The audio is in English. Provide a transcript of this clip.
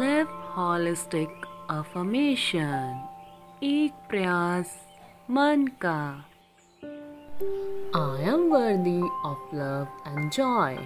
live holistic affirmation एक प्रयास मन का I am worthy of love and joy